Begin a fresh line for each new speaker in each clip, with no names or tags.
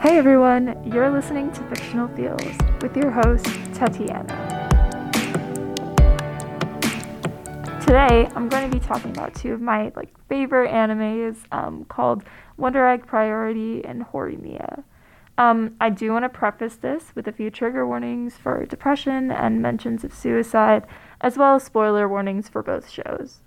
Hey everyone, you're listening to Fictional Feels with your host, Tatiana. Today, I'm going to be talking about two of my like favorite animes um, called Wonder Egg Priority and Horimiya. Um, I do want to preface this with a few trigger warnings for depression and mentions of suicide, as well as spoiler warnings for both shows.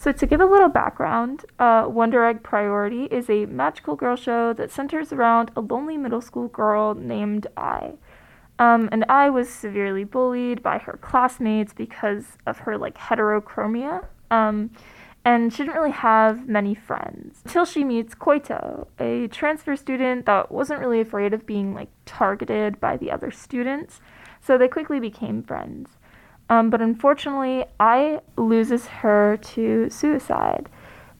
So, to give a little background, uh, Wonder Egg Priority is a magical girl show that centers around a lonely middle school girl named Ai. Um, and Ai was severely bullied by her classmates because of her like heterochromia. Um, and she didn't really have many friends until she meets Koito, a transfer student that wasn't really afraid of being like targeted by the other students. So they quickly became friends. Um, but unfortunately, Ai loses her to suicide.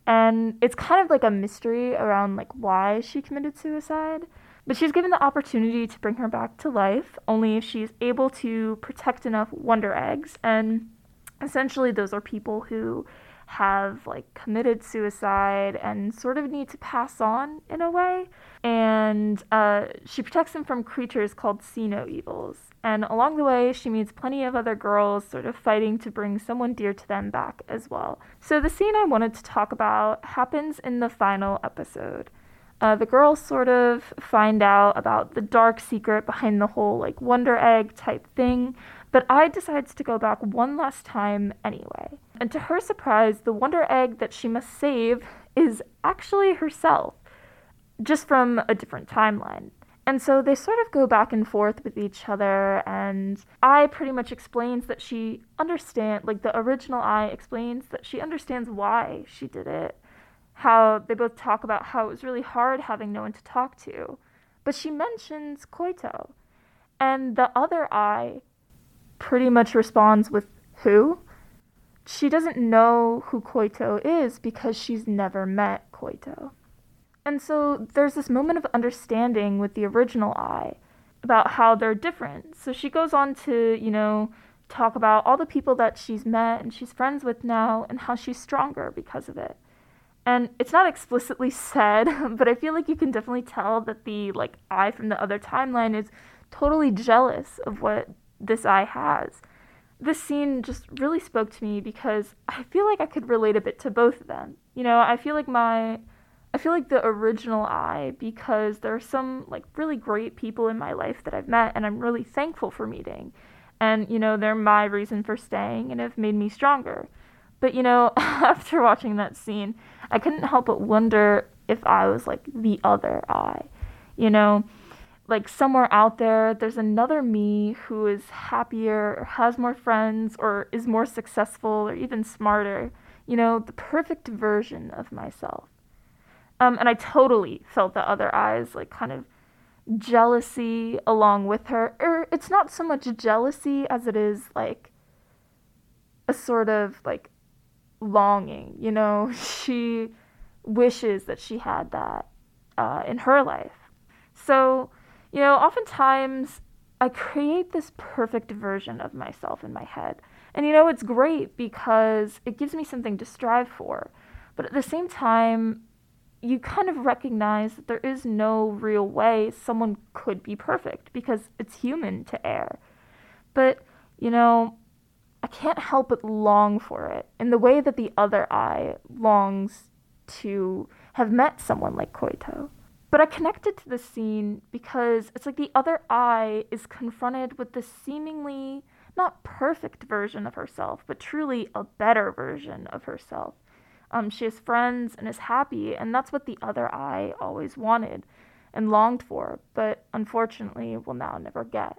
And it's kind of like a mystery around like why she committed suicide. But she's given the opportunity to bring her back to life only if she's able to protect enough wonder eggs. And essentially, those are people who have like committed suicide and sort of need to pass on in a way. And uh, she protects them from creatures called see no evils. And along the way, she meets plenty of other girls sort of fighting to bring someone dear to them back as well. So, the scene I wanted to talk about happens in the final episode. Uh, the girls sort of find out about the dark secret behind the whole like Wonder Egg type thing, but Ai decides to go back one last time anyway. And to her surprise, the Wonder Egg that she must save is actually herself, just from a different timeline. And so they sort of go back and forth with each other, and Ai pretty much explains that she understands, like the original Ai explains that she understands why she did it. How they both talk about how it was really hard having no one to talk to. But she mentions Koito. And the other Ai pretty much responds with who? She doesn't know who Koito is because she's never met Koito. And so there's this moment of understanding with the original Ai about how they're different. So she goes on to, you know, talk about all the people that she's met and she's friends with now and how she's stronger because of it. And it's not explicitly said, but I feel like you can definitely tell that the like Ai from the other timeline is totally jealous of what this Ai has. This scene just really spoke to me because I feel like I could relate a bit to both of them. You know, I feel like my I feel like the original Ai because there are some like really great people in my life that I've met and I'm really thankful for meeting. And you know, they're my reason for staying and have made me stronger. But you know, after watching that scene, I couldn't help but wonder if I was like the other Ai. You know, like somewhere out there there's another me who is happier or has more friends or is more successful or even smarter you know the perfect version of myself. Um, and i totally felt the other Ai's like kind of jealousy along with her. Or it's not so much jealousy as it is like a sort of like longing you know? She wishes that she had that uh, in her life. So you know, oftentimes I create this perfect version of myself in my head. And you know, it's great because it gives me something to strive for. But at the same time, you kind of recognize that there is no real way someone could be perfect because it's human to err. But, you know, I can't help but long for it in the way that the other Ai longs to have met someone like Koito. But I connected to this scene because it's like the other Ai is confronted with the seemingly not perfect version of herself, but truly a better version of herself. Um, she has friends and is happy, and that's what the other Ai always wanted and longed for, but unfortunately will now never get.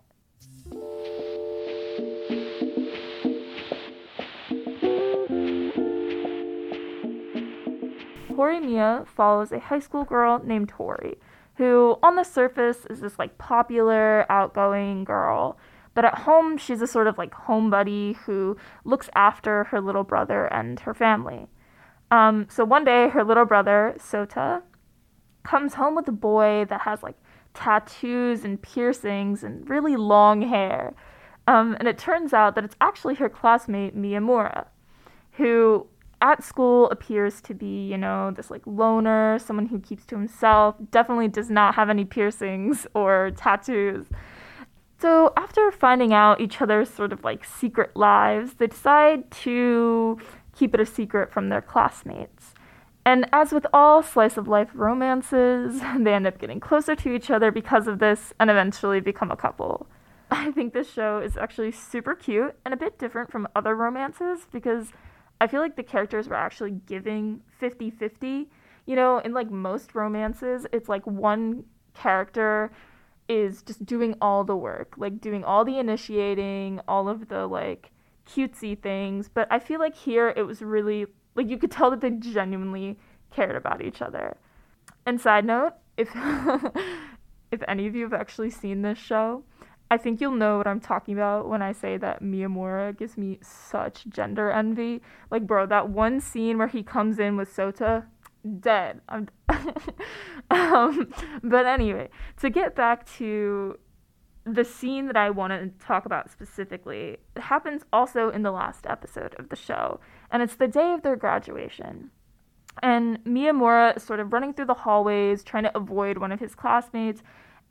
Horimiya follows a high school girl named Hori, who on the surface is this like popular, outgoing girl. But at home, she's a sort of like home buddy who looks after her little brother and her family. Um, so one day, her little brother, Sota, comes home with a boy that has like tattoos and piercings and really long hair. Um, and it turns out that it's actually her classmate, Miyamura, who at school appears to be, you know, this like loner, someone who keeps to himself, definitely does not have any piercings or tattoos. So, after finding out each other's sort of like secret lives, they decide to keep it a secret from their classmates. And as with all slice of life romances, they end up getting closer to each other because of this and eventually become a couple. I think this show is actually super cute and a bit different from other romances because I feel like the characters were actually giving 50 50. You know, in like most romances, it's like one character is just doing all the work, like doing all the initiating, all of the like cutesy things. But I feel like here it was really like you could tell that they genuinely cared about each other. And side note, if if any of you have actually seen this show, I think you'll know what I'm talking about when I say that Miyamura gives me such gender envy. Like, bro, that one scene where he comes in with Sota, dead. I'm um, but anyway, to get back to the scene that I want to talk about specifically, it happens also in the last episode of the show, and it's the day of their graduation. And Miyamura is sort of running through the hallways, trying to avoid one of his classmates,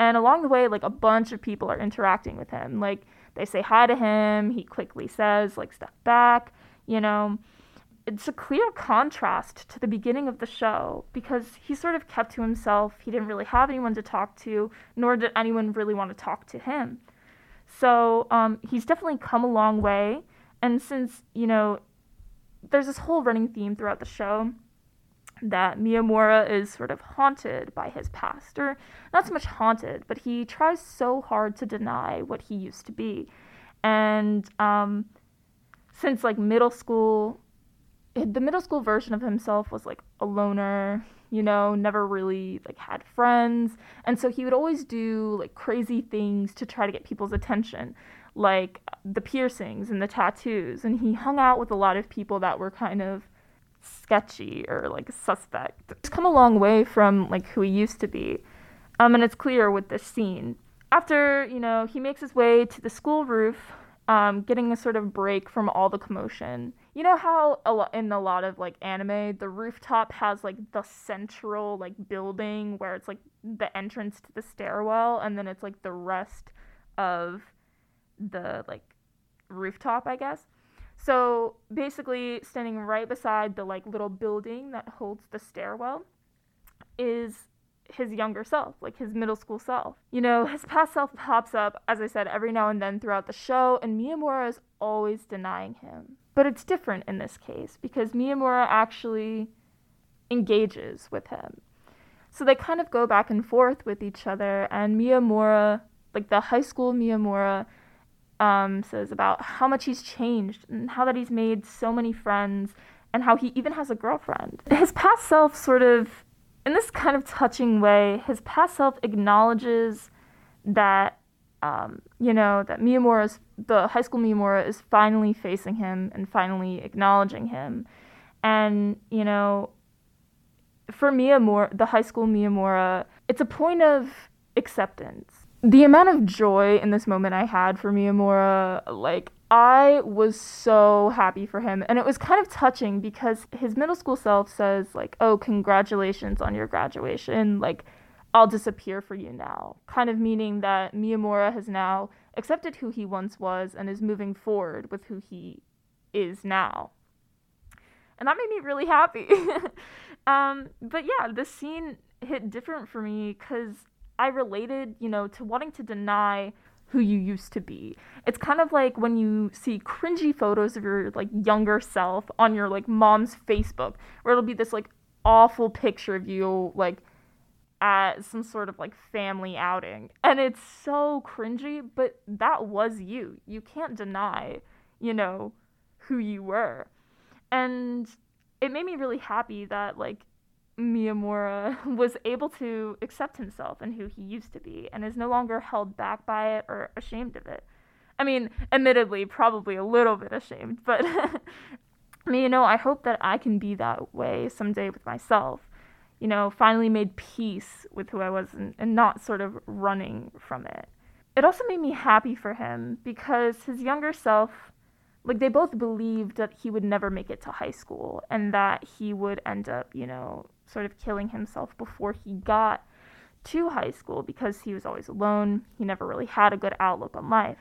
and along the way, like a bunch of people are interacting with him. Like they say hi to him, he quickly says, like, step back, you know it's a clear contrast to the beginning of the show because he sort of kept to himself. He didn't really have anyone to talk to, nor did anyone really want to talk to him. So um, he's definitely come a long way. And since, you know, there's this whole running theme throughout the show that Miyamura is sort of haunted by his past, or not so much haunted, but he tries so hard to deny what he used to be. And um, since like middle school, the middle school version of himself was like a loner, you know, never really like had friends. And so he would always do like crazy things to try to get people's attention, like the piercings and the tattoos. And he hung out with a lot of people that were kind of sketchy or like suspect. It's come a long way from like who he used to be. Um, and it's clear with this scene. After, you know, he makes his way to the school roof, um, getting a sort of break from all the commotion you know how a lot in a lot of like anime the rooftop has like the central like building where it's like the entrance to the stairwell and then it's like the rest of the like rooftop i guess so basically standing right beside the like little building that holds the stairwell is his younger self, like his middle school self. You know, his past self pops up, as I said, every now and then throughout the show, and Miyamura is always denying him. But it's different in this case because Miyamura actually engages with him. So they kind of go back and forth with each other, and Miyamura, like the high school Miyamura, um, says about how much he's changed and how that he's made so many friends and how he even has a girlfriend. His past self sort of, in this kind of touching way, his past self acknowledges that um, you know, that Miyamura's, the high school Miyamura is finally facing him and finally acknowledging him. And, you know, for Miyamura, the high school Miyamura, it's a point of acceptance. The amount of joy in this moment I had for Miyamura, like, I was so happy for him. And it was kind of touching because his middle school self says, like, oh, congratulations on your graduation. Like, I'll disappear for you now, kind of meaning that Miyamura has now accepted who he once was and is moving forward with who he is now. And that made me really happy. um, but yeah, this scene hit different for me because I related, you know, to wanting to deny who you used to be. It's kind of like when you see cringy photos of your like younger self on your like mom's Facebook, where it'll be this like awful picture of you like at some sort of like family outing. And it's so cringy, but that was you. You can't deny, you know, who you were. And it made me really happy that like Miyamura was able to accept himself and who he used to be and is no longer held back by it or ashamed of it. I mean, admittedly, probably a little bit ashamed, but I mean, you know, I hope that I can be that way someday with myself you know, finally made peace with who I was and, and not sort of running from it. It also made me happy for him because his younger self like they both believed that he would never make it to high school and that he would end up, you know, sort of killing himself before he got to high school because he was always alone. He never really had a good outlook on life.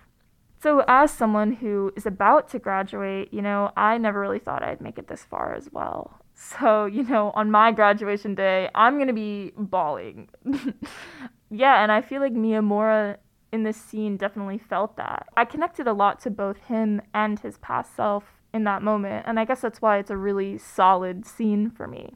So, as someone who is about to graduate, you know, I never really thought I'd make it this far as well. So, you know, on my graduation day, I'm going to be bawling. yeah, and I feel like Miyamura in this scene definitely felt that. I connected a lot to both him and his past self in that moment, and I guess that's why it's a really solid scene for me.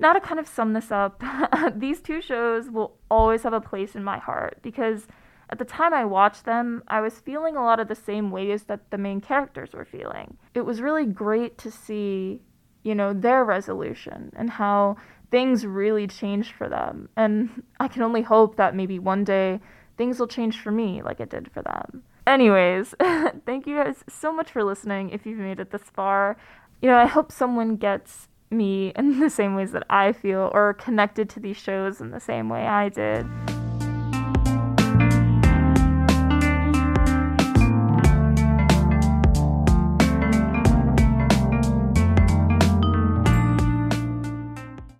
Now, to kind of sum this up, these two shows will always have a place in my heart because at the time I watched them, I was feeling a lot of the same ways that the main characters were feeling. It was really great to see, you know, their resolution and how things really changed for them. And I can only hope that maybe one day things will change for me like it did for them. Anyways, thank you guys so much for listening if you've made it this far. You know, I hope someone gets me in the same ways that I feel or connected to these shows in the same way I did.